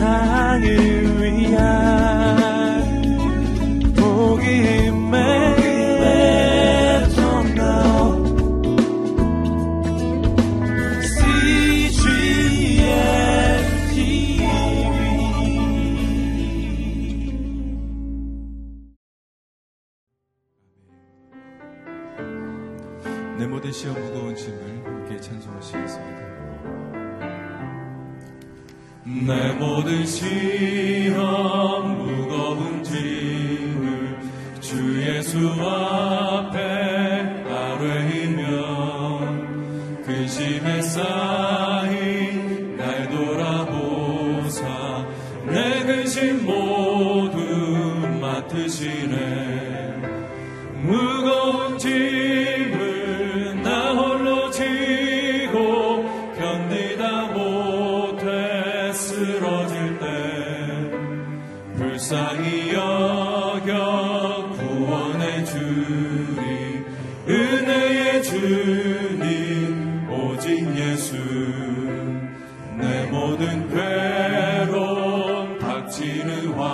세상을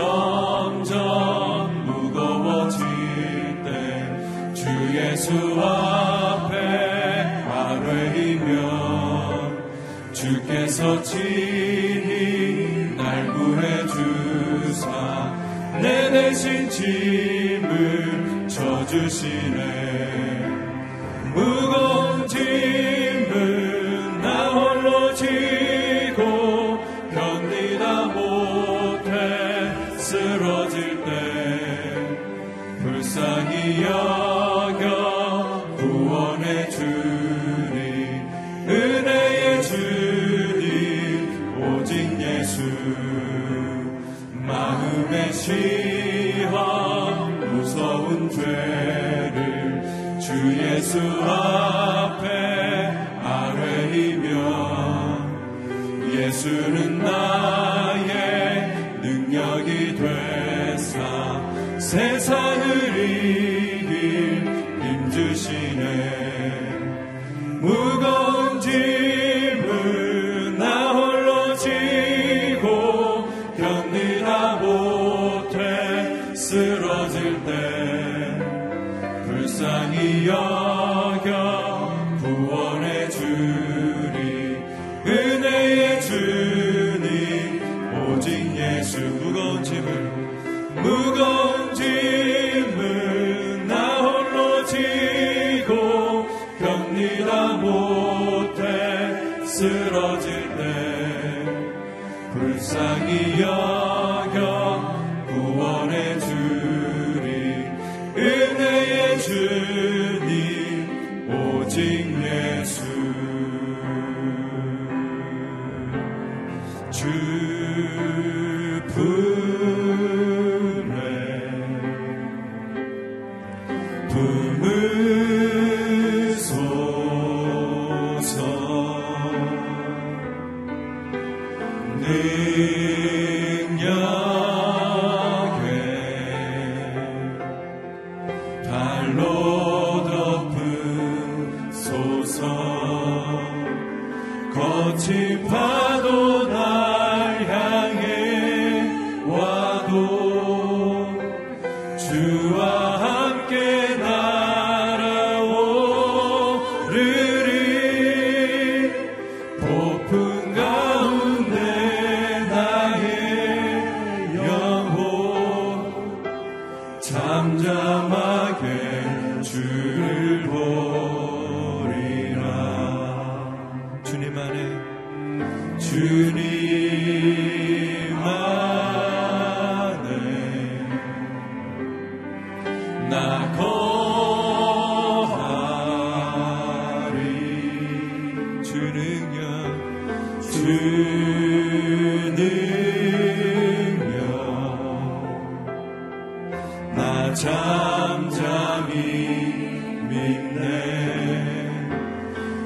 점점 무거워질 때 주 예수 앞에 아뢰이며 주께서 친히 날 구해 주사 내 대신 짐을 져주시네 시험 무서운 죄를 주 예수 앞에 아뢰이며 예수는 나의 능력이 되사 세상을 이길 힘주시네. 무거운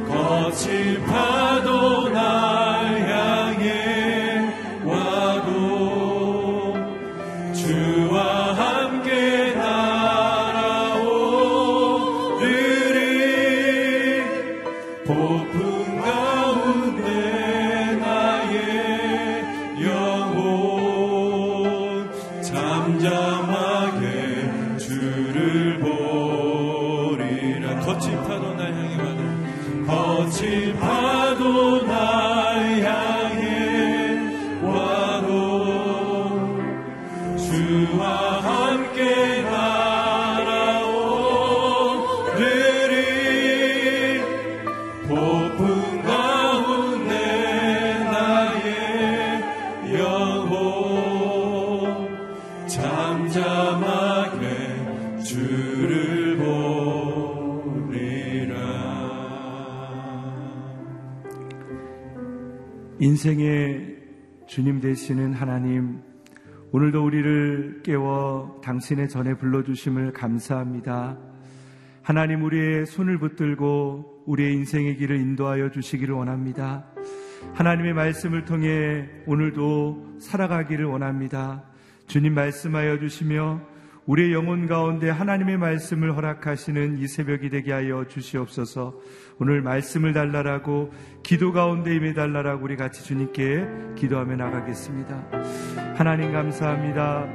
같이 바 인생의 주님 되시는 하나님, 오늘도 우리를 깨워 당신의 전에 불러주심을 감사합니다. 하나님 우리의 손을 붙들고 우리의 인생의 길을 인도하여 주시기를 원합니다. 하나님의 말씀을 통해 오늘도 살아가기를 원합니다. 주님 말씀하여 주시며 우리의 영혼 가운데 하나님의 말씀을 허락하시는 이 새벽이 되게 하여 주시옵소서. 오늘 말씀을 달라라고 기도 가운데 임해 달라라고 우리 같이 주님께 기도하며 나가겠습니다. 하나님 감사합니다.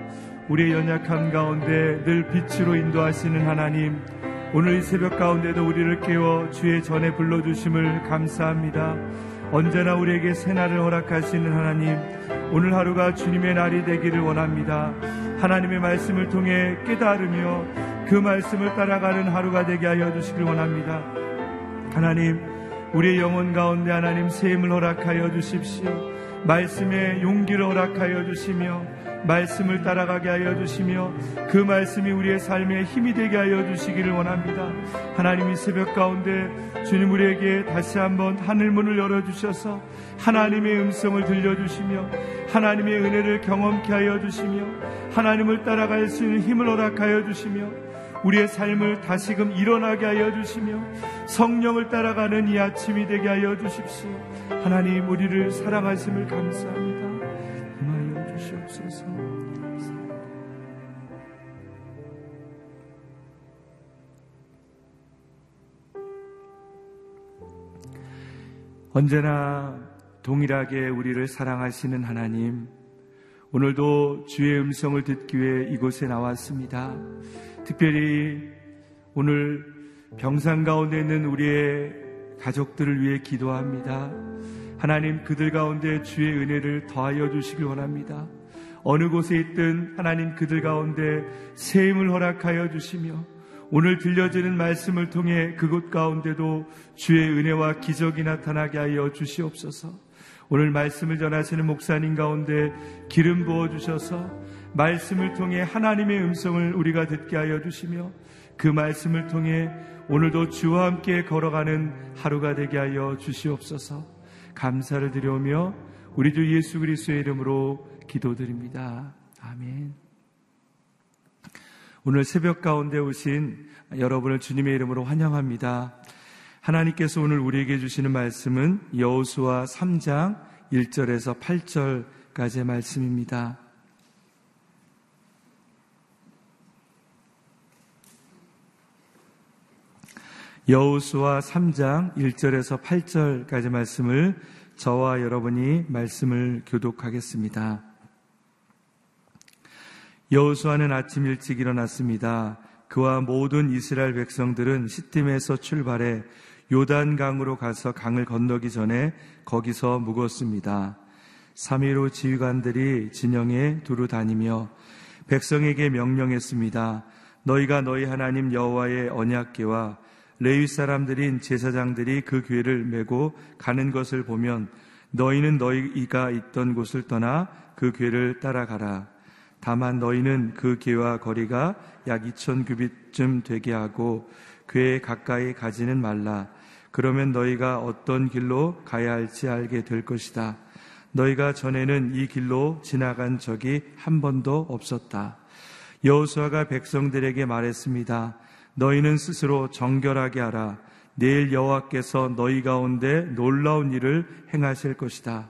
우리의 연약함 가운데 늘 빛으로 인도하시는 하나님. 오늘 이 새벽 가운데도 우리를 깨워 주의 전에 불러주심을 감사합니다. 언제나 우리에게 새날을 허락하시는 하나님, 오늘 하루가 주님의 날이 되기를 원합니다. 하나님의 말씀을 통해 깨달으며 그 말씀을 따라가는 하루가 되게 하여 주시길 원합니다. 하나님, 우리의 영혼 가운데 하나님 세임을 허락하여 주십시오. 말씀에 용기를 허락하여 주시며 말씀을 따라가게 하여 주시며 그 말씀이 우리의 삶에 힘이 되게 하여 주시기를 원합니다. 하나님이 새벽 가운데 주님 우리에게 다시 한번 하늘 문을 열어 주셔서 하나님의 음성을 들려 주시며 하나님의 은혜를 경험케 하여 주시며 하나님을 따라갈 수 있는 힘을 허락하여 주시며 우리의 삶을 다시금 일어나게 하여 주시며 성령을 따라가는 이 아침이 되게 하여 주십시오. 하나님 우리를 사랑하심을 감사합니다. 언제나 동일하게 우리를 사랑하시는 하나님, 오늘도 주의 음성을 듣기 위해 이곳에 나왔습니다. 특별히 오늘 병상 가운데 있는 우리의 가족들을 위해 기도합니다. 하나님 그들 가운데 주의 은혜를 더하여 주시길 원합니다. 어느 곳에 있든 하나님 그들 가운데 세임을 허락하여 주시며 오늘 들려지는 말씀을 통해 그곳 가운데도 주의 은혜와 기적이 나타나게 하여 주시옵소서. 오늘 말씀을 전하시는 목사님 가운데 기름 부어 주셔서 말씀을 통해 하나님의 음성을 우리가 듣게 하여 주시며 그 말씀을 통해 오늘도 주와 함께 걸어가는 하루가 되게 하여 주시옵소서. 감사를 드려오며 우리 주 예수 그리스도의 이름으로 기도드립니다. 아멘. 오늘 새벽 가운데 오신 여러분을 주님의 이름으로 환영합니다. 하나님께서 오늘 우리에게 주시는 말씀은 여호수아 3장 1절에서 8절까지의 말씀입니다. 여호수아 3장 1절에서 8절까지 말씀을 저와 여러분이 말씀을 교독하겠습니다. 여호수아는 아침 일찍 일어났습니다. 그와 모든 이스라엘 백성들은 시팀에서 출발해 요단강으로 가서 강을 건너기 전에 거기서 묵었습니다. 3.15 지휘관들이 진영에 두루 다니며 백성에게 명령했습니다. 너희가 너희 하나님 여호와의 언약궤와 레위 사람들인 제사장들이 그 궤를 메고 가는 것을 보면 너희는 너희가 있던 곳을 떠나 그 궤를 따라가라. 다만 너희는 그 궤와 거리가 약 2,000규빗쯤 되게 하고 궤에 가까이 가지는 말라. 그러면 너희가 어떤 길로 가야 할지 알게 될 것이다. 너희가 전에는 이 길로 지나간 적이 한 번도 없었다. 여호수아가 백성들에게 말했습니다. 너희는 스스로 정결하게 하라. 내일 여호와께서 너희 가운데 놀라운 일을 행하실 것이다.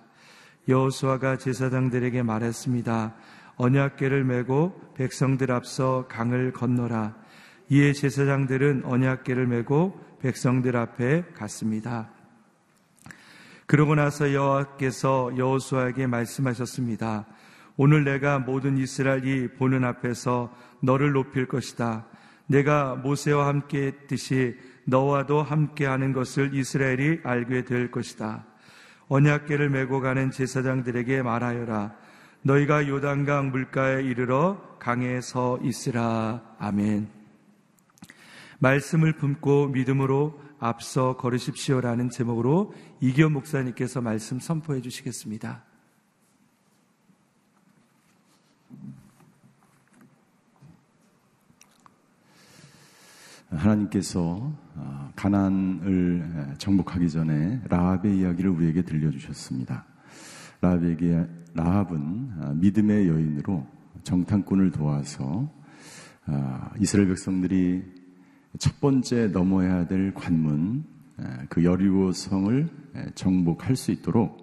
여호수아가 제사장들에게 말했습니다. 언약궤를 메고 백성들 앞서 강을 건너라. 이에 제사장들은 언약궤를 메고 백성들 앞에 갔습니다. 그러고 나서 여호와께서 여호수아에게 말씀하셨습니다. 오늘 내가 모든 이스라엘이 보는 앞에서 너를 높일 것이다. 내가 모세와 함께 했듯이 너와도 함께 하는 것을 이스라엘이 알게 될 것이다. 언약계를 메고 가는 제사장들에게 말하여라. 너희가 요단강 물가에 이르러 강에 서 있으라. 아멘. 말씀을 품고 믿음으로 앞서 걸으십시오라는 제목으로 이기현 목사님께서 말씀 선포해 주시겠습니다. 하나님께서 어, 가난을 정복하기 전에 라합의 이야기를 우리에게 들려주셨습니다. 라합에게 라합은 아, 믿음의 여인으로 정탐꾼을 도와서 아, 이스라엘 백성들이 첫 번째 넘어야 될 관문 그 여리고 성을 정복할 수 있도록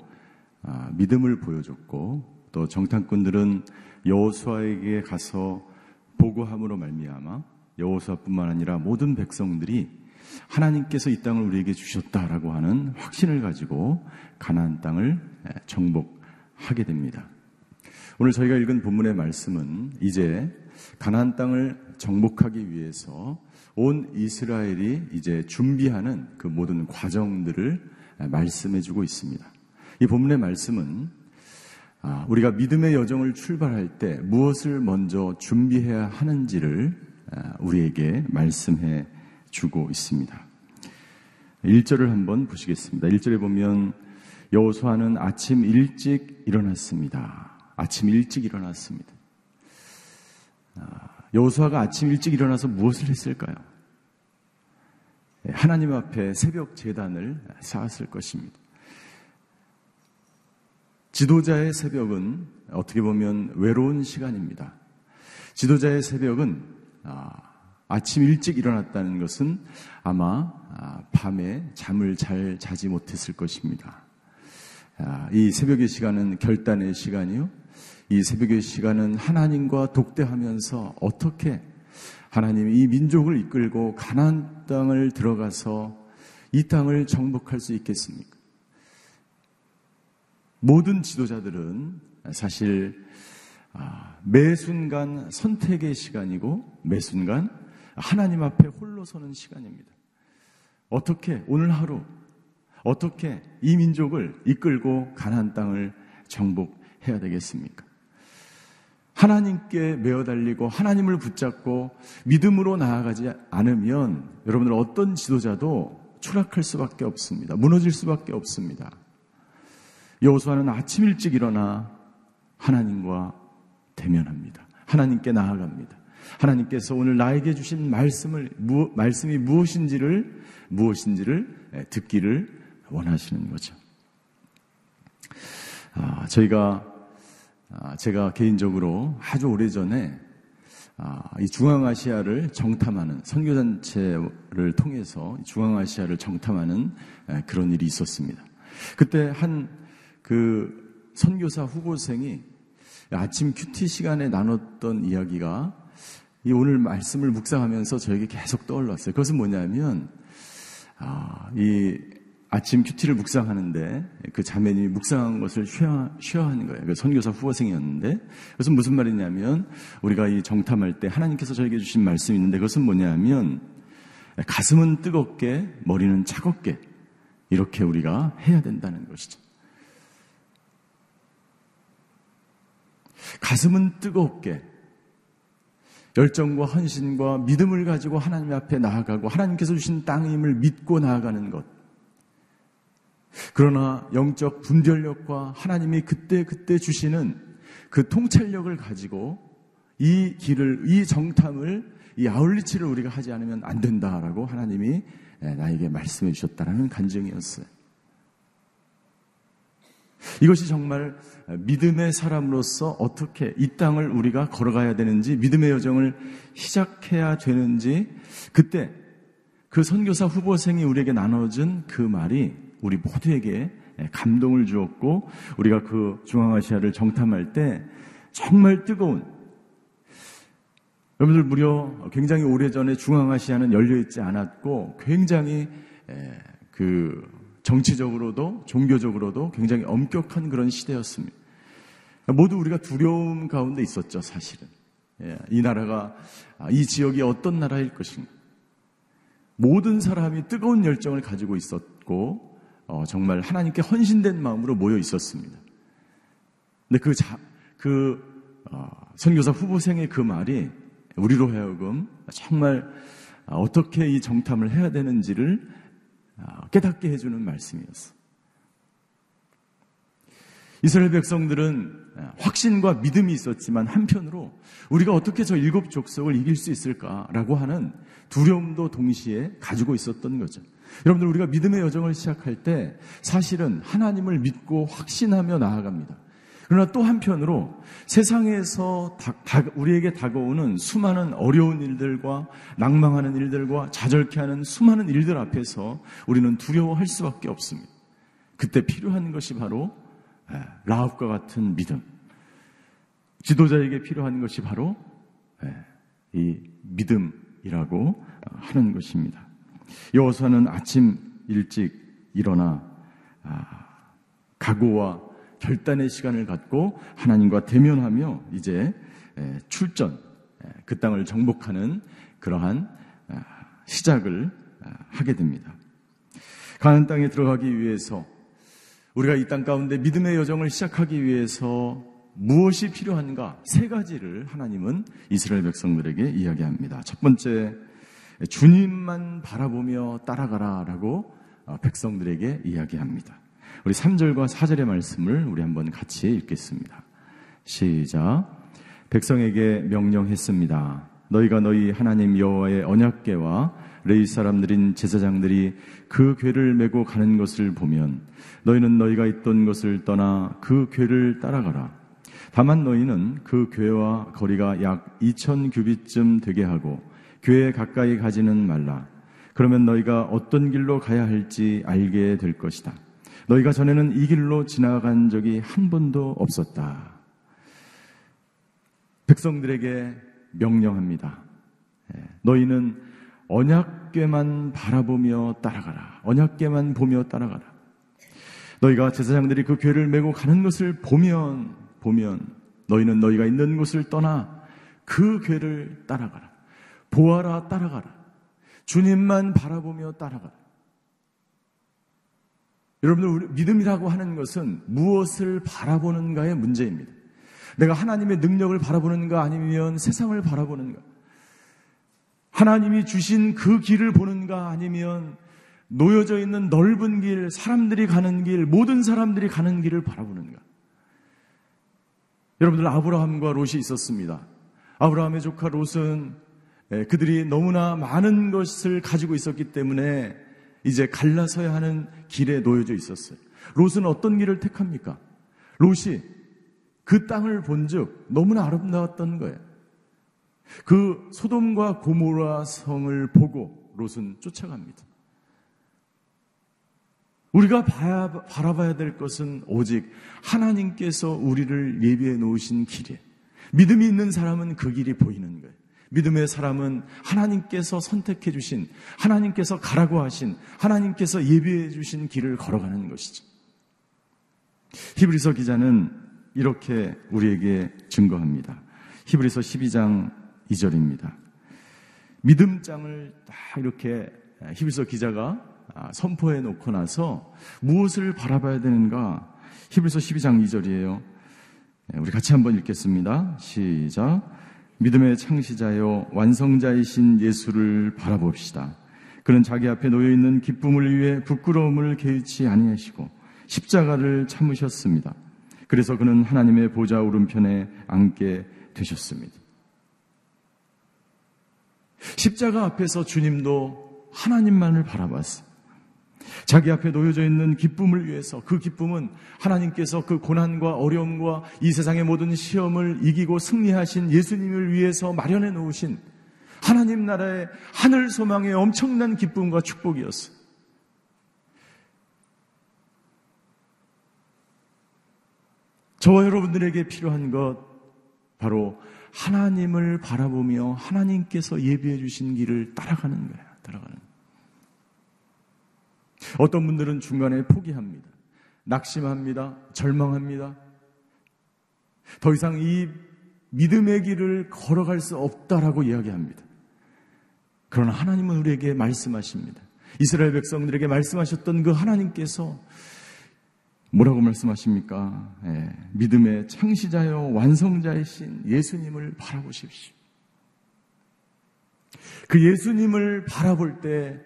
아, 믿음을 보여줬고 또 정탐꾼들은 여호수아에게 가서 보고함으로 말미암아 여호수아뿐만 아니라 모든 백성들이 하나님께서 이 땅을 우리에게 주셨다라고 하는 확신을 가지고 가나안 땅을 정복하게 됩니다. 오늘 저희가 읽은 본문의 말씀은 이제 가나안 땅을 정복하기 위해서 온 이스라엘이 이제 준비하는 그 모든 과정들을 말씀해 주고 있습니다. 이 본문의 말씀은 아, 우리가 믿음의 여정을 출발할 때 무엇을 먼저 준비해야 하는지를 아, 우리에게 말씀해 주고 있습니다. 1절을 한번 보시겠습니다. 1절에 보면 여호수아는 아침 일찍 일어났습니다. 아침 일찍 일어났습니다. 아, 여호수아가 아침 일찍 일어나서 무엇을 했을까요? 예, 하나님 앞에 새벽 재단을 쌓았을 것입니다. 지도자의 새벽은 어떻게 보면 외로운 시간입니다. 지도자의 새벽은 아, 침 일찍 일어났다는 것은 아마 아, 밤에 잠을 잘 자지 못했을 것입니다. 아, 이 새벽의 시간은 결단의 시간이요. 이 새벽의 시간은 하나님과 독대하면서 어떻게 하나님이 이 민족을 이끌고 가나안 땅을 들어가서 이 땅을 정복할 수 있겠습니까? 모든 지도자들은 사실 아, 매 순간 선택의 시간이고 매 순간 하나님 앞에 홀로 서는 시간입니다. 어떻게 오늘 하루 어떻게 이 민족을 이끌고 가나안 땅을 정복해야 되겠습니까? 하나님께 매어 달리고 하나님을 붙잡고 믿음으로 나아가지 않으면 여러분들 어떤 지도자도 추락할 수밖에 없습니다. 무너질 수밖에 없습니다. 여호수아는 아침 일찍 일어나 하나님과 대면합니다. 하나님께 나아갑니다. 하나님께서 오늘 나에게 주신 말씀을 무, 말씀이 무엇인지를 무엇인지를 듣기를 원하시는 거죠. 아, 저희가 아, 제가 개인적으로 아주 오래 전에 아, 이 중앙아시아를 정탐하는 선교단체를 통해서 중앙아시아를 정탐하는 그런 일이 있었습니다. 그때 한 그 선교사 후보생이 아침 큐티 시간에 나눴던 이야기가 이 오늘 말씀을 묵상하면서 저에게 계속 떠올랐어요. 그것은 뭐냐면 아, 이 아침 큐티를 묵상하는데 그 자매님이 묵상한 것을 쉬어, 쉬어 하는 거예요. 그 선교사 후보생이었는데 그것은 무슨 말이냐면 우리가 이 정탐할 때 하나님께서 저에게 주신 말씀이 있는데 그것은 뭐냐면 가슴은 뜨겁게 머리는 차갑게 이렇게 우리가 해야 된다는 것이죠. 가슴은 뜨겁게 열정과 헌신과 믿음을 가지고 하나님 앞에 나아가고 하나님께서 주신 땅임을 믿고 나아가는 것. 그러나 영적 분별력과 하나님이 그때 그때 주시는 그 통찰력을 가지고 이 길을, 이 정탐을, 이 아울리치를 우리가 하지 않으면 안 된다라고 하나님이 나에게 말씀해 주셨다라는 간증이었어요. 이것이 정말 믿음의 사람으로서 어떻게 이 땅을 우리가 걸어가야 되는지, 믿음의 여정을 시작해야 되는지, 그때 그 선교사 후보생이 우리에게 나눠준 그 말이 우리 모두에게 감동을 주었고, 우리가 그 중앙아시아를 정탐할 때 정말 뜨거운, 여러분들 무려 굉장히 오래전에 중앙아시아는 열려 있지 않았고, 굉장히 그 정치적으로도 종교적으로도 굉장히 엄격한 그런 시대였습니다. 모두 우리가 두려움 가운데 있었죠, 사실은. 예, 이 나라가, 아, 이 지역이 어떤 나라일 것인가. 모든 사람이 뜨거운 열정을 가지고 있었고, 어, 정말 하나님께 헌신된 마음으로 모여 있었습니다. 근데 그 자, 그, 어, 선교사 후보생의 그 말이 우리로 하여금 정말 어떻게 이 정탐을 해야 되는지를 아, 깨닫게 해주는 말씀이었어. 이스라엘 백성들은 확신과 믿음이 있었지만 한편으로 우리가 어떻게 저 일곱 족속을 이길 수 있을까라고 하는 두려움도 동시에 가지고 있었던 거죠. 여러분들 우리가 믿음의 여정을 시작할 때 사실은 하나님을 믿고 확신하며 나아갑니다. 그러나 또 한편으로 세상에서 다, 다, 우리에게 다가오는 수많은 어려운 일들과 낭망하는 일들과 자절케 하는 수많은 일들 앞에서 우리는 두려워할 수밖에 없습니다. 그때 필요한 것이 바로 예, 라합과 같은 믿음. 지도자에게 필요한 것이 바로 예, 이 믿음이라고 하는 것입니다. 여호수아는 아침 일찍 일어나 아, 각오와 결단의 시간을 갖고 하나님과 대면하며 이제 출전, 그 땅을 정복하는 그러한 아, 시작을 아, 하게 됩니다. 가는 땅에 들어가기 위해서 우리가 이 땅 가운데 믿음의 여정을 시작하기 위해서 무엇이 필요한가 세 가지를 하나님은 이스라엘 백성들에게 이야기합니다. 첫 번째, 주님만 바라보며 따라가라 라고 어, 백성들에게 이야기합니다. 우리 3절과 4절의 말씀을 우리 한번 같이 읽겠습니다. 시작. 백성에게 명령했습니다. 너희가 너희 하나님 여호와의 언약궤와 레이 사람들인 제사장들이 그 궤를 메고 가는 것을 보면 너희는 너희가 있던 것을 떠나 그 궤를 따라가라. 다만 너희는 그 궤와 거리가 약 2천 규빗쯤 되게 하고 궤에 가까이 가지는 말라. 그러면 너희가 어떤 길로 가야 할지 알게 될 것이다. 너희가 전에는 이 길로 지나간 적이 한 번도 없었다. 백성들에게 명령합니다. 예, 너희는 언약궤만 바라보며 따라가라. 언약궤만 보며 따라가라. 너희가 제사장들이 그 궤를 메고 가는 것을 보면 보면 너희는 너희가 있는 곳을 떠나 그 궤를 따라가라. 보아라 따라가라. 주님만 바라보며 따라가라. 여러분들 믿음이라고 하는 것은 무엇을 바라보는가의 문제입니다. 내가 하나님의 능력을 바라보는가 아니면 세상을 바라보는가? 하나님이 주신 그 길을 보는가 아니면 놓여져 있는 넓은 길, 사람들이 가는 길, 모든 사람들이 가는 길을 바라보는가? 여러분들 아브라함과 롯이 있었습니다. 아브라함의 조카 롯은 예, 그들이 너무나 많은 것을 가지고 있었기 때문에 이제 갈라서야 하는 길에 놓여져 있었어요. 롯은 어떤 길을 택합니까? 롯이 그 땅을 본즉 너무나 아름다웠던 거예요. 그 소돔과 고모라 성을 보고 롯은 쫓아갑니다. 우리가 봐야, 바라봐야 될 것은 오직 하나님께서 우리를 예비해 놓으신 길에 믿음이 있는 사람은 그 길이 보이는 거예요. 믿음의 사람은 하나님께서 선택해 주신, 하나님께서 가라고 하신, 하나님께서 예비해 주신 길을 걸어가는 것이죠. 히브리서 기자는 이렇게 우리에게 증거합니다. 히브리서 12장 2절입니다. 믿음장을 딱 이렇게 히브리서 기자가 선포해 놓고 나서 무엇을 바라봐야 되는가? 히브리서 12장 2절이에요. 우리 같이 한번 읽겠습니다. 시작. 믿음의 창시자여 완성자이신 예수를 바라봅시다. 그는 자기 앞에 놓여 있는 기쁨을 위해 부끄러움을 개의치 아니하시고 십자가를 참으셨습니다. 그래서 그는 하나님의 보좌 오른편에 앉게 되셨습니다. 십자가 앞에서 주님도 하나님만을 바라봤어요. 자기 앞에 놓여져 있는 기쁨을 위해서 그 기쁨은 하나님께서 그 고난과 어려움과 이 세상의 모든 시험을 이기고 승리하신 예수님을 위해서 마련해 놓으신 하나님 나라의 하늘 소망의 엄청난 기쁨과 축복이었어요. 저와 여러분들에게 필요한 것 바로 하나님을 바라보며 하나님께서 예비해 주신 길을 따라가는 거예요. 따라가는. 어떤 분들은 중간에 포기합니다. 낙심합니다. 절망합니다. 더 이상 이 믿음의 길을 걸어갈 수 없다라고 이야기합니다. 그러나 하나님은 우리에게 말씀하십니다. 이스라엘 백성들에게 말씀하셨던 그 하나님께서 뭐라고 말씀하십니까? 예, 믿음의 창시자요 완성자이신 예수님을 바라보십시오. 그 예수님을 바라볼 때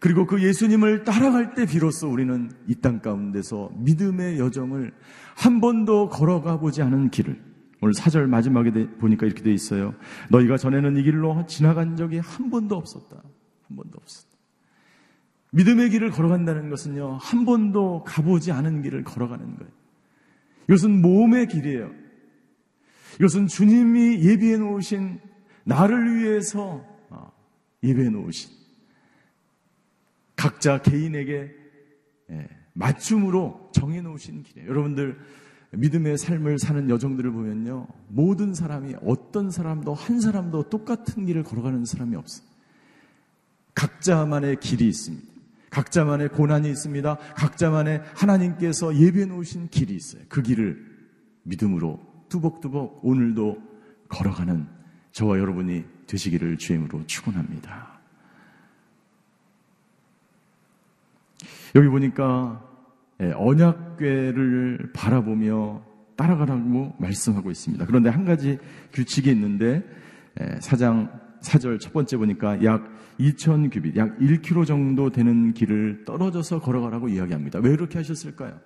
그리고 그 예수님을 따라갈 때 비로소 우리는 이 땅 가운데서 믿음의 여정을 한 번도 걸어가 보지 않은 길을 오늘 사절 마지막에 보니까 이렇게 돼 있어요. 너희가 전에는 이 길로 지나간 적이 한 번도 없었다. 한 번도 없었다. 믿음의 길을 걸어간다는 것은요, 한 번도 가보지 않은 길을 걸어가는 거예요. 이것은 몸의 길이에요. 이것은 주님이 예비해 놓으신 나를 위해서 어, 예배해 놓으신 각자 개인에게 예, 맞춤으로 정해 놓으신 길이에요. 여러분들 믿음의 삶을 사는 여정들을 보면요. 모든 사람이 어떤 사람도 한 사람도 똑같은 길을 걸어가는 사람이 없어요. 각자만의 길이 있습니다. 각자만의 고난이 있습니다. 각자만의 하나님께서 예비해 놓으신 길이 있어요. 그 길을 믿음으로 뚜벅뚜벅 오늘도 걸어가는 저와 여러분이 되시기를 주임으로 축원합니다. 여기 보니까 예, 언약궤를 바라보며 따라가라고 말씀하고 있습니다. 그런데 한 가지 규칙이 있는데 예, 사장 사절 첫 번째 보니까 약 2천 규빗, 약 1km 정도 되는 길을 떨어져서 걸어가라고 이야기합니다. 왜 그렇게 하셨을까요?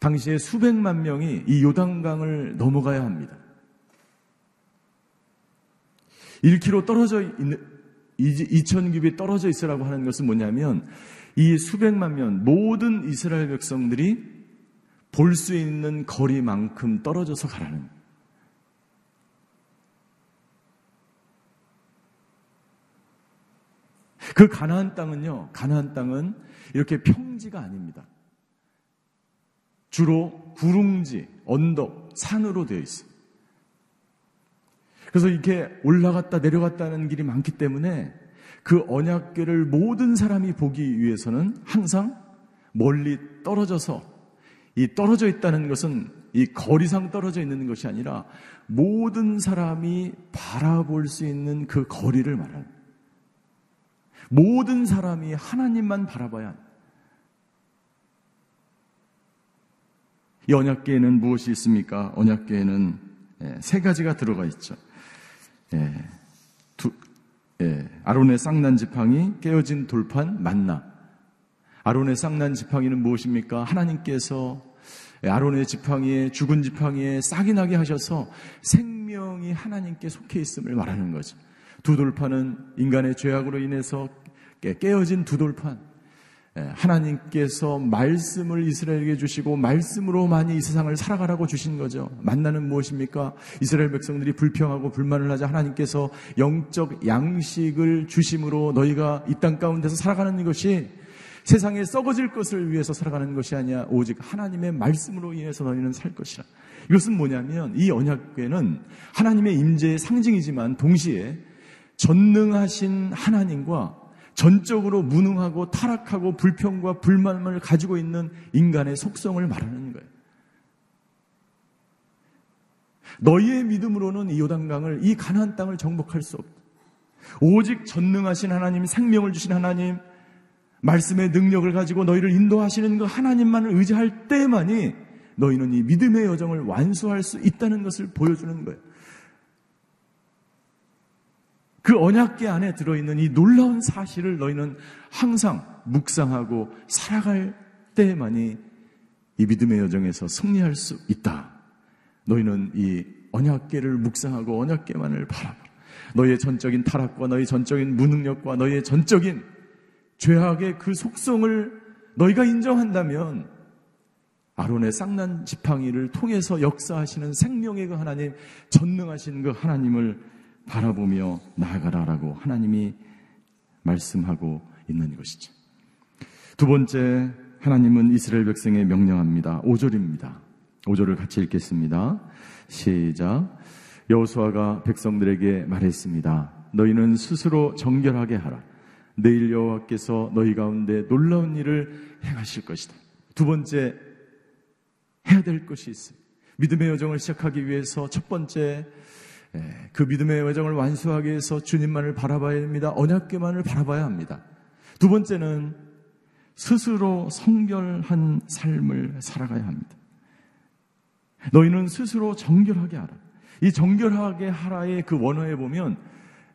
당시에 수백만 명이 이 요단강을 넘어가야 합니다. 1km 떨어져 있는 2천 규빗 떨어져 있으라고 하는 것은 뭐냐면 이 수백만 명 모든 이스라엘 백성들이 볼 수 있는 거리만큼 떨어져서 가라는 그 가나안 땅은요. 가나안 땅은 이렇게 평지가 아닙니다. 주로 구릉지, 언덕, 산으로 되어 있어요. 그래서 이렇게 올라갔다 내려갔다는 길이 많기 때문에 그 언약궤를 모든 사람이 보기 위해서는 항상 멀리 떨어져서 이 떨어져 있다는 것은 이 거리상 떨어져 있는 것이 아니라 모든 사람이 바라볼 수 있는 그 거리를 말하는 모든 사람이 하나님만 바라봐야 합니다. 이 언약궤에는 무엇이 있습니까? 언약궤에는 예, 세 가지가 들어가 있죠. 예, 두, 예, 아론의 쌍난 지팡이, 깨어진 돌판, 만나. 아론의 쌍난 지팡이는 무엇입니까? 하나님께서 아론의 지팡이에 죽은 지팡이에 싹이 나게 하셔서 생명이 하나님께 속해 있음을 말하는 거죠. 두 돌판은 인간의 죄악으로 인해서 깨어진 두 돌판. 예, 하나님께서 말씀을 이스라엘에게 주시고 말씀으로만이 이 세상을 살아가라고 주신 거죠. 만나는 무엇입니까? 이스라엘 백성들이 불평하고 불만을 하자 하나님께서 영적 양식을 주심으로 너희가 이 땅 가운데서 살아가는 것이 세상에 썩어질 것을 위해서 살아가는 것이 아니야. 오직 하나님의 말씀으로 인해서 너희는 살 것이라. 이것은 뭐냐면 이 언약궤는 하나님의 임재의 상징이지만 동시에 전능하신 하나님과 전적으로 무능하고 타락하고 불평과 불만을 가지고 있는 인간의 속성을 말하는 거예요. 너희의 믿음으로는 이 요단강을 이 가나안 땅을 정복할 수 없다. 오직 전능하신 하나님, 생명을 주신 하나님, 말씀의 능력을 가지고 너희를 인도하시는 그 하나님만을 의지할 때만이 너희는 이 믿음의 여정을 완수할 수 있다는 것을 보여주는 거예요. 그 언약계 안에 들어있는 이 놀라운 사실을 너희는 항상 묵상하고 살아갈 때만이 이 믿음의 여정에서 승리할 수 있다. 너희는 이 언약계를 묵상하고 언약계만을 바라봐. 너희의 전적인 타락과 너희 전적인 무능력과 너희의 전적인 죄악의 그 속성을 너희가 인정한다면 아론의 쌍난 지팡이를 통해서 역사하시는 생명의 그 하나님, 전능하신 그 하나님을 바라보며 나아가라라고 하나님이 말씀하고 있는 것이죠. 두 번째, 하나님은 이스라엘 백성에 명령합니다. 5절입니다. 5절을 같이 읽겠습니다. 시작. 여호수아가 백성들에게 말했습니다. 너희는 스스로 정결하게 하라. 내일 여호와께서 너희 가운데 놀라운 일을 행하실 것이다. 두 번째 해야 될 것이 있습니다. 믿음의 여정을 시작하기 위해서 첫 번째 예, 그 믿음의 여정을 완수하기 위해서 주님만을 바라봐야 됩니다. 언약계만을 바라봐야 합니다. 두 번째는 스스로 성결한 삶을 살아가야 합니다. 너희는 스스로 정결하게 하라. 이 정결하게 하라의 그 원어에 보면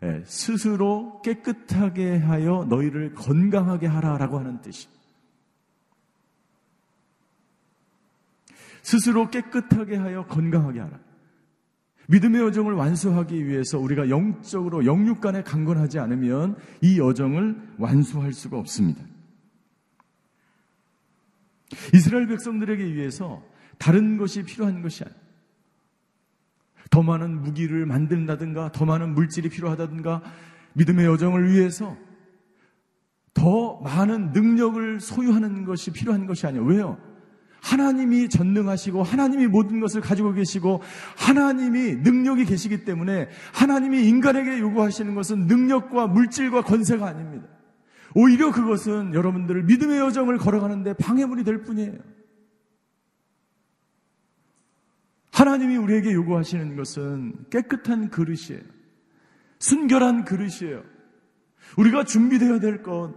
예, 스스로 깨끗하게 하여 너희를 건강하게 하라라고 하는 뜻이. 스스로 깨끗하게 하여 건강하게 하라. 믿음의 여정을 완수하기 위해서 우리가 영적으로 영육 간에 강건하지 않으면 이 여정을 완수할 수가 없습니다. 이스라엘 백성들에게 위해서 다른 것이 필요한 것이 아니에요. 더 많은 무기를 만든다든가 더 많은 물질이 필요하다든가 믿음의 여정을 위해서 더 많은 능력을 소유하는 것이 필요한 것이 아니에요. 왜요? 하나님이 전능하시고 하나님이 모든 것을 가지고 계시고 하나님이 능력이 계시기 때문에 하나님이 인간에게 요구하시는 것은 능력과 물질과 건세가 아닙니다. 오히려 그것은 여러분들을 믿음의 여정을 걸어가는데 방해물이 될 뿐이에요. 하나님이 우리에게 요구하시는 것은 깨끗한 그릇이에요. 순결한 그릇이에요. 우리가 준비되어야 될 것,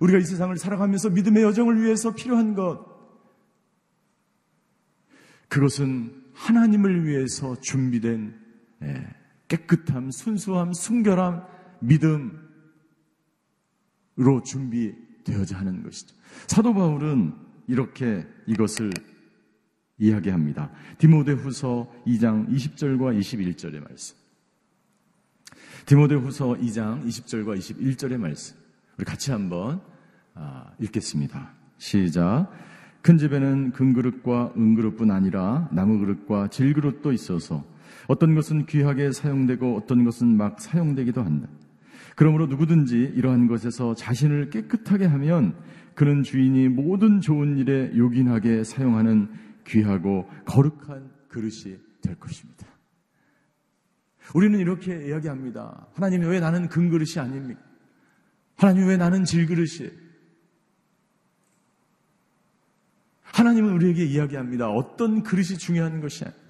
우리가 이 세상을 살아가면서 믿음의 여정을 위해서 필요한 것, 그것은 하나님을 위해서 준비된 예, 깨끗함, 순수함, 순결함, 믿음으로 준비되어야 하는 것이죠. 사도 바울은 이렇게 이것을 이야기합니다. 디모데후서 2장 20절과 21절의 말씀. 디모데후서 2장 20절과 21절의 말씀. 우리 같이 한번 아, 읽겠습니다. 시작. 큰 집에는 금그릇과 은그릇뿐 아니라 나무그릇과 질그릇도 있어서 어떤 것은 귀하게 사용되고 어떤 것은 막 사용되기도 한다. 그러므로 누구든지 이러한 것에서 자신을 깨끗하게 하면 그는 주인이 모든 좋은 일에 요긴하게 사용하는 귀하고 거룩한 그릇이 될 것입니다. 우리는 이렇게 이야기합니다. 하나님 왜 나는 금그릇이 아닙니까? 하나님 왜 나는 질그릇이에요? 하나님은 우리에게 이야기합니다. 어떤 그릇이 중요한 것이 아니에요.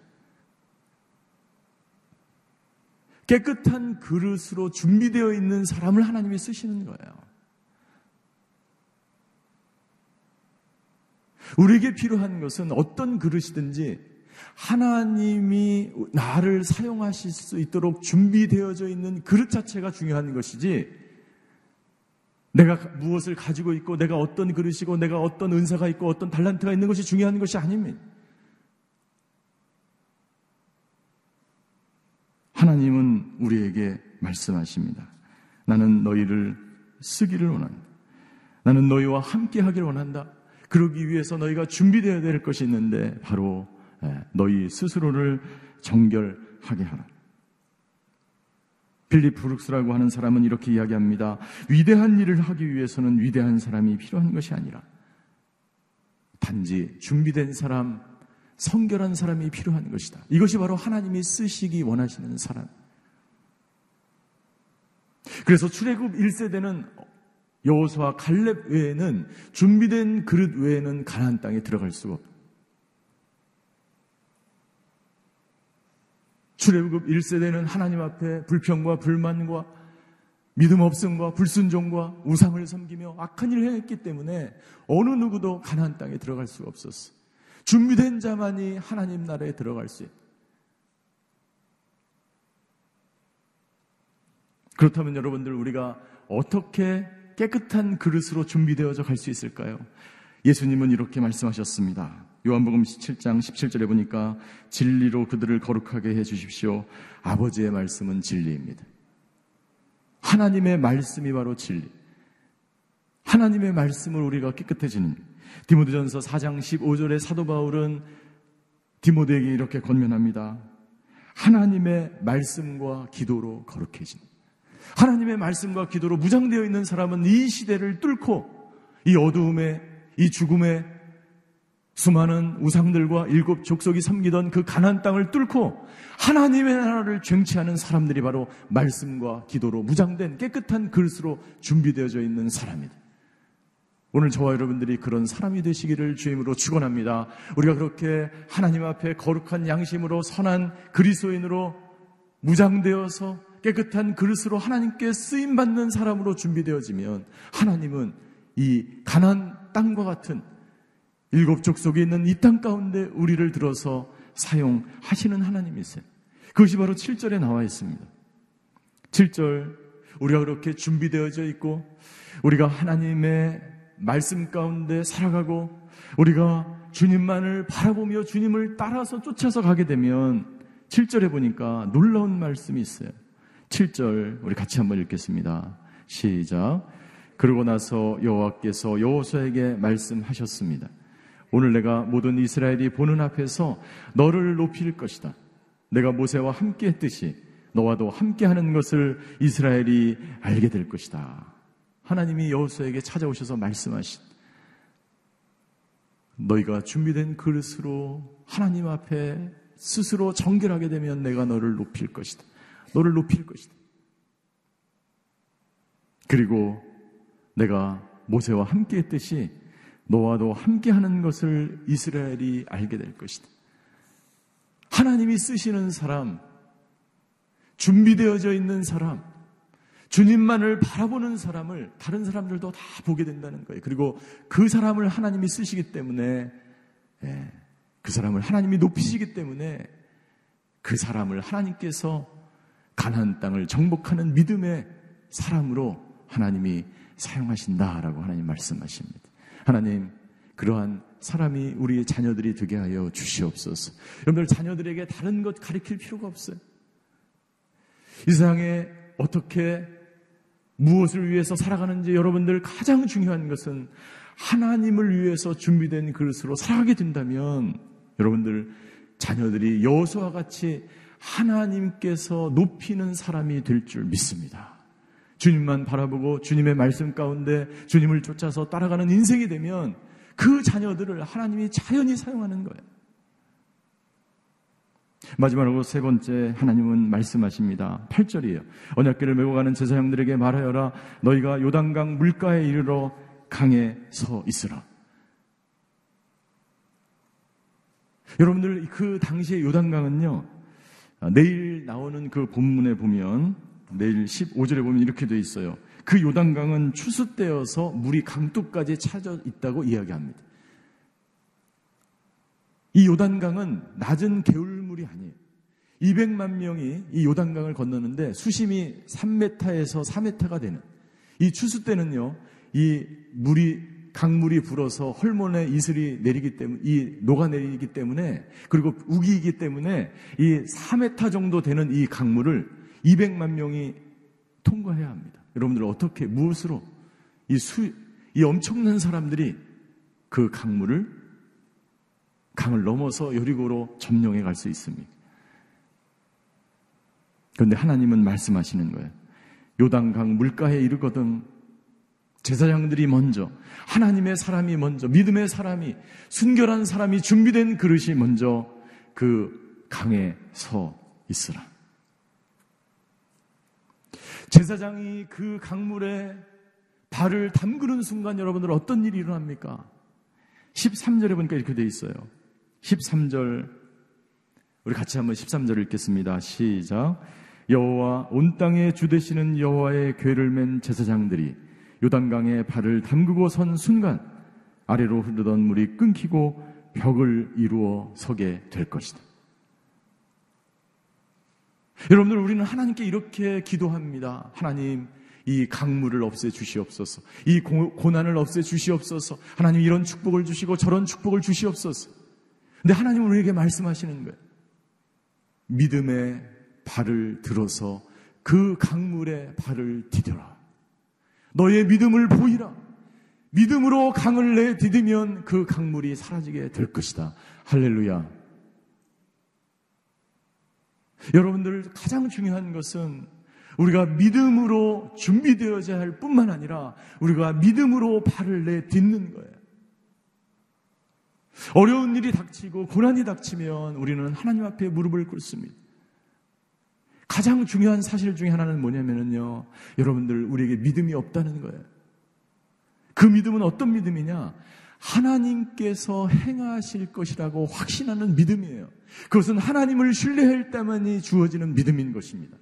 깨끗한 그릇으로 준비되어 있는 사람을 하나님이 쓰시는 거예요. 우리에게 필요한 것은 어떤 그릇이든지 하나님이 나를 사용하실 수 있도록 준비되어져 있는 그릇 자체가 중요한 것이지 내가 무엇을 가지고 있고 내가 어떤 그릇이고 내가 어떤 은사가 있고 어떤 달란트가 있는 것이 중요한 것이 아닙니다. 하나님은 우리에게 말씀하십니다. 나는 너희를 쓰기를 원한다. 나는 너희와 함께 하기를 원한다. 그러기 위해서 너희가 준비되어야 될 것이 있는데 바로 예, 너희 스스로를 정결하게 하라. 필립 브룩스라고 하는 사람은 이렇게 이야기합니다. 위대한 일을 하기 위해서는 위대한 사람이 필요한 것이 아니라 단지 준비된 사람, 성결한 사람이 필요한 것이다. 이것이 바로 하나님이 쓰시기 원하시는 사람. 그래서 출애굽 1세대는 여호수아 갈렙 외에는 준비된 그릇 외에는 가나안 땅에 들어갈 수가 없다. 출애굽 1세대는 하나님 앞에 불평과 불만과 믿음 없음과 불순종과 우상을 섬기며 악한 일을 행했기 때문에 어느 누구도 가나안 땅에 들어갈 수가 없었어. 준비된 자만이 하나님 나라에 들어갈 수 있다. 그렇다면 여러분들 우리가 어떻게 깨끗한 그릇으로 준비되어져 갈 수 있을까요? 예수님은 이렇게 말씀하셨습니다. 요한복음 17장 17절에 보니까 진리로 그들을 거룩하게 해 주십시오. 아버지의 말씀은 진리입니다. 하나님의 말씀이 바로 진리. 하나님의 말씀을 우리가 깨끗해지는 디모데전서 4장 15절에 사도 바울은 디모데에게 이렇게 권면합니다. 하나님의 말씀과 기도로 거룩해진 하나님의 말씀과 기도로 무장되어 있는 사람은 이 시대를 뚫고 이 어두움에 이 죽음에 수많은 우상들과 일곱 족속이 섬기던 그 가난 땅을 뚫고 하나님의 나라를 쟁취하는 사람들이 바로 말씀과 기도로 무장된 깨끗한 그릇으로 준비되어져 있는 사람이다. 오늘 저와 여러분들이 그런 사람이 되시기를 주임으로 축원합니다. 우리가 그렇게 하나님 앞에 거룩한 양심으로 선한 그리스도인으로 무장되어서 깨끗한 그릇으로 하나님께 쓰임 받는 사람으로 준비되어지면 하나님은 이 가난 땅과 같은 일곱 족속에 있는 이 땅 가운데 우리를 들어서 사용하시는 하나님이세요. 그것이 바로 7절에 나와 있습니다. 7절 우리가 그렇게 준비되어져 있고 우리가 하나님의 말씀 가운데 살아가고 우리가 주님만을 바라보며 주님을 따라서 쫓아서 가게 되면 7절에 보니까 놀라운 말씀이 있어요. 7절 우리 같이 한번 읽겠습니다. 시작. 그러고 나서 여호와께서 여호수아에게 말씀하셨습니다. 오늘 내가 모든 이스라엘이 보는 앞에서 너를 높일 것이다. 내가 모세와 함께 했듯이 너와도 함께 하는 것을 이스라엘이 알게 될 것이다. 하나님이 여호수아에게 찾아오셔서 말씀하신 너희가 준비된 그릇으로 하나님 앞에 스스로 정결하게 되면 내가 너를 높일 것이다. 너를 높일 것이다. 그리고 내가 모세와 함께 했듯이 너와도 함께 하는 것을 이스라엘이 알게 될 것이다. 하나님이 쓰시는 사람, 준비되어져 있는 사람, 주님만을 바라보는 사람을 다른 사람들도 다 보게 된다는 거예요. 그리고 그 사람을 하나님이 쓰시기 때문에 예, 그 사람을 하나님이 높이시기 때문에 그 사람을 하나님께서 가나안 땅을 정복하는 믿음의 사람으로 하나님이 사용하신다라고 하나님 말씀하십니다. 하나님 그러한 사람이 우리의 자녀들이 되게 하여 주시옵소서. 여러분들 자녀들에게 다른 것 가리킬 필요가 없어요. 이 세상에 어떻게 무엇을 위해서 살아가는지 여러분들 가장 중요한 것은 하나님을 위해서 준비된 그릇으로 살아가게 된다면 여러분들 자녀들이 여호수와 같이 하나님께서 높이는 사람이 될 줄 믿습니다. 주님만 바라보고 주님의 말씀 가운데 주님을 쫓아서 따라가는 인생이 되면 그 자녀들을 하나님이 자연히 사용하는 거예요. 마지막으로 세 번째 하나님은 말씀하십니다. 8절이에요. 언약궤를 메고 가는 제사장들에게 말하여라 너희가 요단강 물가에 이르러 강에 서 있으라. 여러분들 그 당시의 요단강은요. 내일 나오는 그 본문에 보면 내일 15절에 보면 이렇게 돼 있어요. 그 요단강은 추수때여서 물이 강둑까지 차져 있다고 이야기합니다. 이 요단강은 낮은 개울물이 아니에요. 200만 명이 이 요단강을 건너는데 수심이 3m에서 4m가 되는 이 추수 때는요, 이 물이 강물이 불어서 헐몬에 이슬이 내리기 때문에 이 녹아내리기 때문에 그리고 우기이기 때문에 이 4m 정도 되는 이 강물을 200만 명이 통과해야 합니다. 여러분들 어떻게 무엇으로 이 수, 이 엄청난 사람들이 그 강물을 강을 넘어서 여리고로 점령해 갈 수 있습니다. 그런데 하나님은 말씀하시는 거예요. 요단강 물가에 이르거든 제사장들이 먼저 하나님의 사람이 먼저 믿음의 사람이 순결한 사람이 준비된 그릇이 먼저 그 강에 서 있으라. 제사장이 그 강물에 발을 담그는 순간 여러분들 어떤 일이 일어납니까? 13절에 보니까 이렇게 돼 있어요. 13절 우리 같이 한번 13절 읽겠습니다. 시작. 여호와 온 땅에 주 되시는 여호와의 괴를 맨 제사장들이 요단강에 발을 담그고 선 순간 아래로 흐르던 물이 끊기고 벽을 이루어 서게 될 것이다. 여러분들 우리는 하나님께 이렇게 기도합니다. 하나님 이 강물을 없애 주시옵소서. 이 고난을 없애 주시옵소서. 하나님 이런 축복을 주시고 저런 축복을 주시옵소서. 근데 하나님은 우리에게 말씀하시는 거예요. 믿음의 발을 들어서 그 강물에 발을 디뎌라. 너의 믿음을 보이라. 믿음으로 강을 내 디디면 그 강물이 사라지게 될 것이다. 할렐루야. 여러분들 가장 중요한 것은 우리가 믿음으로 준비되어야 할 뿐만 아니라 우리가 믿음으로 발을 내딛는 거예요. 어려운 일이 닥치고 고난이 닥치면 우리는 하나님 앞에 무릎을 꿇습니다. 가장 중요한 사실 중에 하나는 뭐냐면요. 여러분들 우리에게 믿음이 없다는 거예요. 그 믿음은 어떤 믿음이냐? 하나님께서 행하실 것이라고 확신하는 믿음이에요. 그것은 하나님을 신뢰할 때만이 주어지는 믿음인 것입니다.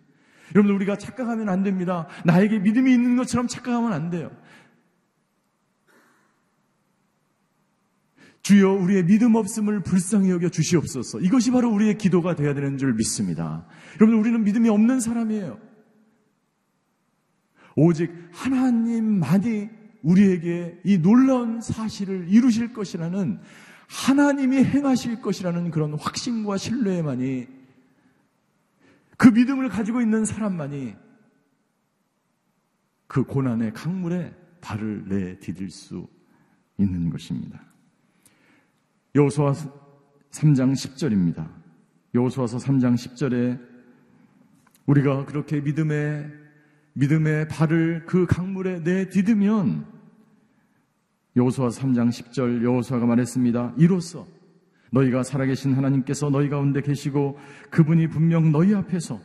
여러분들 우리가 착각하면 안 됩니다. 나에게 믿음이 있는 것처럼 착각하면 안 돼요. 주여 우리의 믿음 없음을 불쌍히 여겨 주시옵소서. 이것이 바로 우리의 기도가 되어야 되는 줄 믿습니다. 여러분 우리는 믿음이 없는 사람이에요. 오직 하나님만이 우리에게 이 놀라운 사실을 이루실 것이라는 하나님이 행하실 것이라는 그런 확신과 신뢰만이 그 믿음을 가지고 있는 사람만이 그 고난의 강물에 발을 내디딜 수 있는 것입니다. 여호수아 3장 10절입니다. 여호수아서 3장 10절에 우리가 그렇게 믿음의 믿음의 발을 그 강물에 내디으면 여호수아 3장 10절 여호수아가 말했습니다. 이로써 너희가 살아계신 하나님께서 너희 가운데 계시고 그분이 분명 너희 앞에서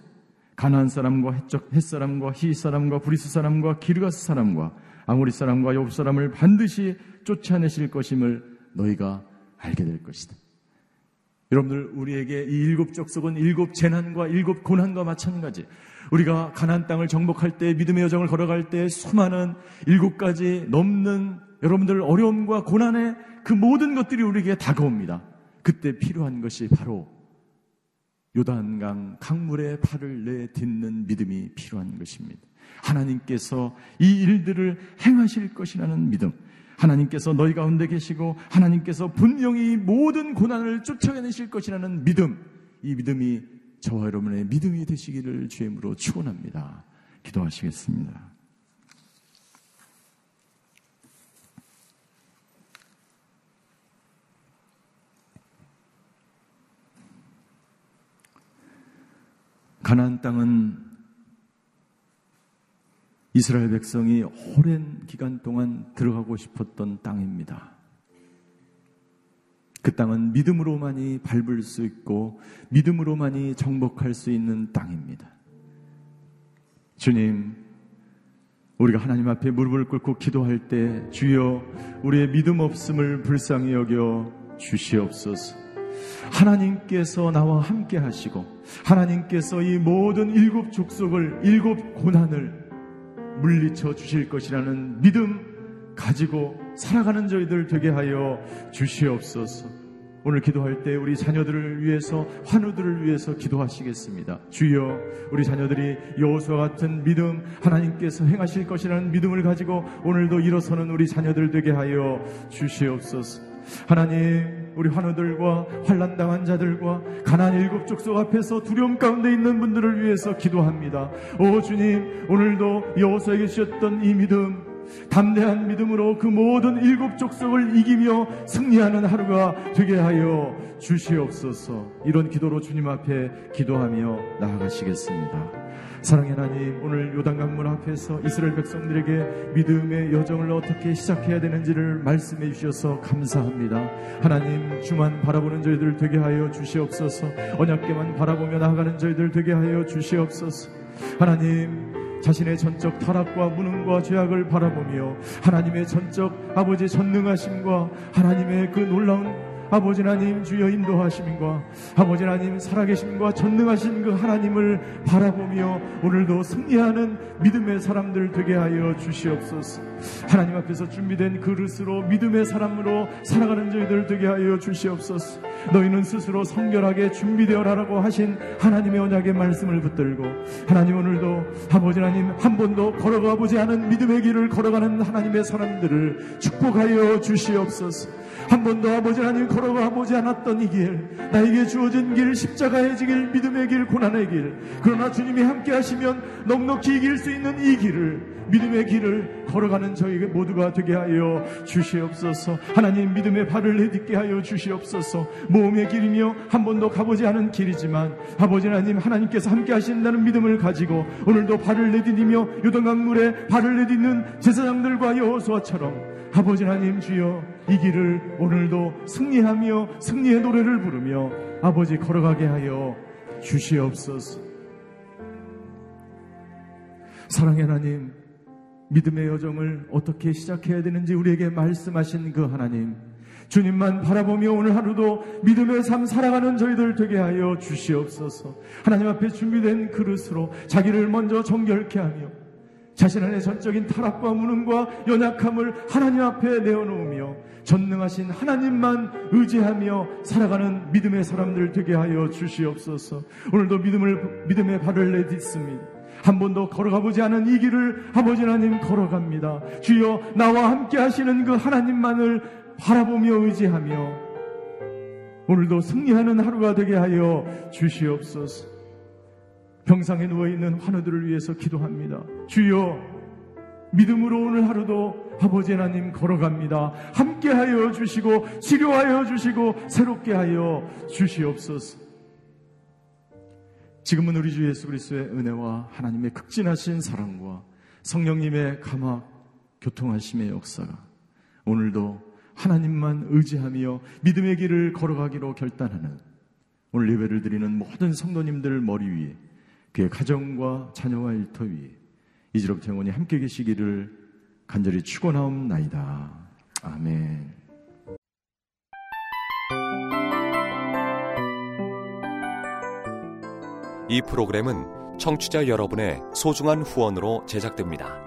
가나안 사람과 햇적 햇 사람과 히 사람과 브리스 사람과 기르가스 사람과 아모리 사람과 여부 사람을 반드시 쫓아내실 것임을 너희가 알게 될 것이다. 여러분들 우리에게 이 일곱 족속은 일곱 재난과 일곱 고난과 마찬가지. 우리가 가난 땅을 정복할 때 믿음의 여정을 걸어갈 때 수많은 일곱 가지 넘는 여러분들 어려움과 고난의 그 모든 것들이 우리에게 다가옵니다. 그때 필요한 것이 바로 요단강 강물에 발을 내딛는 믿음이 필요한 것입니다. 하나님께서 이 일들을 행하실 것이라는 믿음. 하나님께서 너희 가운데 계시고 하나님께서 분명히 모든 고난을 쫓아내실 것이라는 믿음. 이 믿음이 저와 여러분의 믿음이 되시기를 주임으로 축원합니다. 기도하시겠습니다. 가나안 땅은 이스라엘 백성이 오랜 기간 동안 들어가고 싶었던 땅입니다. 그 땅은 믿음으로만이 밟을 수 있고 믿음으로만이 정복할 수 있는 땅입니다. 주님, 우리가 하나님 앞에 무릎을 꿇고 기도할 때 주여 우리의 믿음 없음을 불쌍히 여겨 주시옵소서. 하나님께서 나와 함께 하시고 하나님께서 이 모든 일곱 족속을 일곱 고난을 물리쳐 주실 것이라는 믿음 가지고 살아가는 저희들 되게 하여 주시옵소서. 오늘 기도할 때 우리 자녀들을 위해서 환우들을 위해서 기도하시겠습니다. 주여 우리 자녀들이 여호수와 같은 믿음 하나님께서 행하실 것이라는 믿음을 가지고 오늘도 일어서는 우리 자녀들 되게 하여 주시옵소서. 하나님 우리 환우들과 환란 당한 자들과 가난 일곱 족속 앞에서 두려움 가운데 있는 분들을 위해서 기도합니다. 오 주님 오늘도 여호수에게 주셨던 이 믿음 담대한 믿음으로 그 모든 일곱 족속을 이기며 승리하는 하루가 되게 하여 주시옵소서. 이런 기도로 주님 앞에 기도하며 나아가시겠습니다. 사랑의 하나님, 오늘 요단강물 앞에서 이스라엘 백성들에게 믿음의 여정을 어떻게 시작해야 되는지를 말씀해 주셔서 감사합니다. 하나님, 주만 바라보는 저희들 되게 하여 주시옵소서. 언약계만 바라보며 나아가는 저희들 되게 하여 주시옵소서. 하나님, 자신의 전적 타락과 무능과 죄악을 바라보며 하나님의 전적 아버지 전능하심과 하나님의 그 놀라운 아버지 하나님 주여 인도하심과 아버지 하나님 살아계심과 전능하신 그 하나님을 바라보며 오늘도 승리하는 믿음의 사람들 되게 하여 주시옵소서. 하나님 앞에서 준비된 그릇으로 믿음의 사람으로 살아가는 저희들 되게 하여 주시옵소서. 너희는 스스로 성결하게 준비되어라라고 하신 하나님의 언약의 말씀을 붙들고 하나님 오늘도 아버지 하나님 한 번도 걸어가 보지 않은 믿음의 길을 걸어가는 하나님의 사람들을 축복하여 주시옵소서. 한 번도 아버지 하나님 걸어가 보지 않았던 이 길, 나에게 주어진 길, 십자가의 길, 믿음의 길, 고난의 길. 그러나 주님이 함께 하시면 넉넉히 이길 수 있는 이 길을, 믿음의 길을 걸어가는 저희 모두가 되게 하여 주시옵소서. 하나님 믿음의 발을 내딛게 하여 주시옵소서. 모험의 길이며 한 번도 가보지 않은 길이지만 아버지 하나님 하나님께서 함께 하신다는 믿음을 가지고 오늘도 발을 내디디며 요동강물에 발을 내딛는 제사장들과 여호수아처럼 아버지 하나님 주여 이 길을 오늘도 승리하며 승리의 노래를 부르며 아버지 걸어가게 하여 주시옵소서. 사랑의 하나님, 믿음의 여정을 어떻게 시작해야 되는지 우리에게 말씀하신 그 하나님, 주님만 바라보며 오늘 하루도 믿음의 삶 살아가는 저희들 되게 하여 주시옵소서. 하나님 앞에 준비된 그릇으로 자기를 먼저 정결케 하며 자신 안의 전적인 타락과 무능과 연약함을 하나님 앞에 내어놓으며 전능하신 하나님만 의지하며 살아가는 믿음의 사람들 되게 하여 주시옵소서. 오늘도 믿음을 믿음의 발을 내딛습니다. 한 번도 걸어가 보지 않은 이 길을 아버지 하나님 걸어갑니다. 주여 나와 함께 하시는 그 하나님만을 바라보며 의지하며 오늘도 승리하는 하루가 되게 하여 주시옵소서. 병상에 누워있는 환우들을 위해서 기도합니다. 주여, 믿음으로 오늘 하루도 아버지 하나님 걸어갑니다. 함께 하여 주시고, 치료하여 주시고, 새롭게 하여 주시옵소서. 지금은 우리 주 예수 그리스도의 은혜와 하나님의 극진하신 사랑과 성령님의 감화 교통하심의 역사가 오늘도 하나님만 의지하며 믿음의 길을 걸어가기로 결단하는 오늘 예배를 드리는 모든 성도님들 머리 위에 그의 가정과 자녀와 일터 위에 이지럽 영원히 함께 계시기를 간절히 축원하옵나이다. 아멘. 이 프로그램은 청취자 여러분의 소중한 후원으로 제작됩니다.